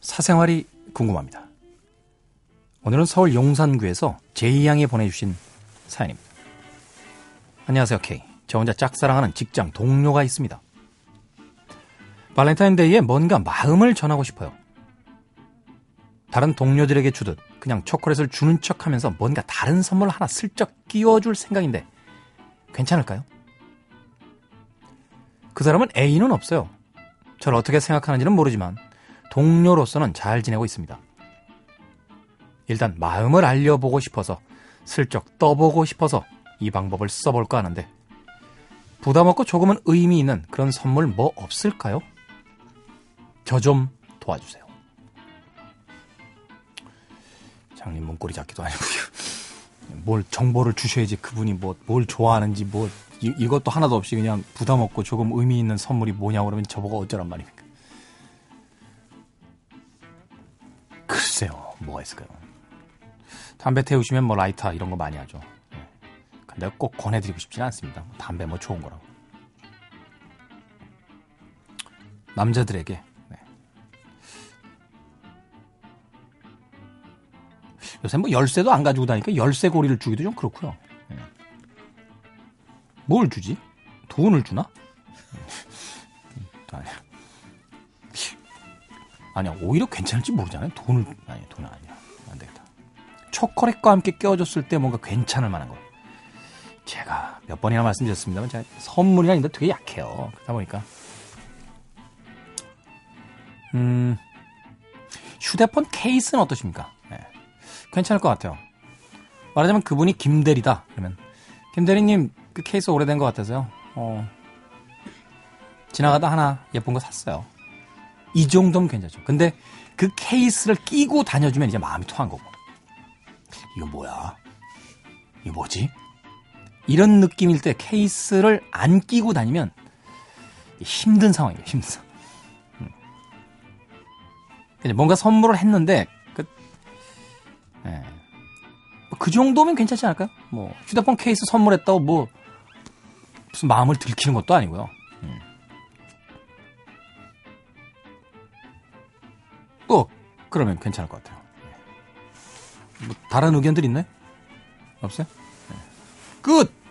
사생활이 궁금합니다. 오늘은 서울 용산구에서 제이양이 보내주신 사연입니다. 안녕하세요, K. 저 혼자 짝사랑하는 직장 동료가 있습니다. 발렌타인데이에 뭔가 마음을 전하고 싶어요. 다른 동료들에게 주듯 그냥 초콜릿을 주는 척 하면서 뭔가 다른 선물 하나 슬쩍 끼워줄 생각인데 괜찮을까요? 그 사람은 애인은 없어요. 저를 어떻게 생각하는지는 모르지만 동료로서는 잘 지내고 있습니다. 일단 마음을 알려보고 싶어서 슬쩍 떠보고 싶어서 이 방법을 써볼까 하는데 부담 없고 조금은 의미 있는 그런 선물 뭐 없을까요? 저 좀 도와주세요. 장님 문고리 잡기도 아니고요. 뭘 정보를 주셔야지 그분이 뭐 뭘 좋아하는지 뭐 이, 이것도 하나도 없이 그냥 부담 없고 조금 의미 있는 선물이 뭐냐고 그러면 저보고 어쩌란 말입니까? 글쎄요, 뭐가 있을까요? 담배 태우시면 뭐 라이터 이런 거 많이 하죠. 네. 근데 꼭 권해드리고 싶지는 않습니다. 담배 뭐 좋은 거라고. 남자들에게 네. 요새 뭐 열쇠도 안 가지고 다니까 열쇠 고리를 주기도 좀 그렇고요. 네. 뭘 주지? 돈을 주나? 아니야. 아니야, 오히려 괜찮을지 모르잖아요. 돈을, 돈 아니야. 안 되겠다. 초콜릿과 함께 껴줬을 때 뭔가 괜찮을 만한 거. 제가 몇 번이나 말씀드렸습니다만, 제가 선물이 아닌데 되게 약해요. 그러다 보니까. 음, 휴대폰 케이스는 어떠십니까? 네. 괜찮을 것 같아요. 말하자면 그분이 김대리다. 그러면, 김대리님, 그 케이스 오래된 것 같아서요. 어, 지나가다 하나 예쁜 거 샀어요. 이 정도면 괜찮죠. 근데 그 케이스를 끼고 다녀주면 이제 마음이 통한 거고. 이거 뭐야? 이거 뭐지? 이런 느낌일 때 케이스를 안 끼고 다니면 힘든 상황이에요. 힘든 상황. 음. 뭔가 선물을 했는데 그, 네. 그 정도면 괜찮지 않을까요? 뭐 휴대폰 케이스 선물했다고 뭐 무슨 마음을 들키는 것도 아니고요. 그러면 괜찮을 것 같아요. 뭐 다른 의견들 있나요? 없어요? 네. 끝!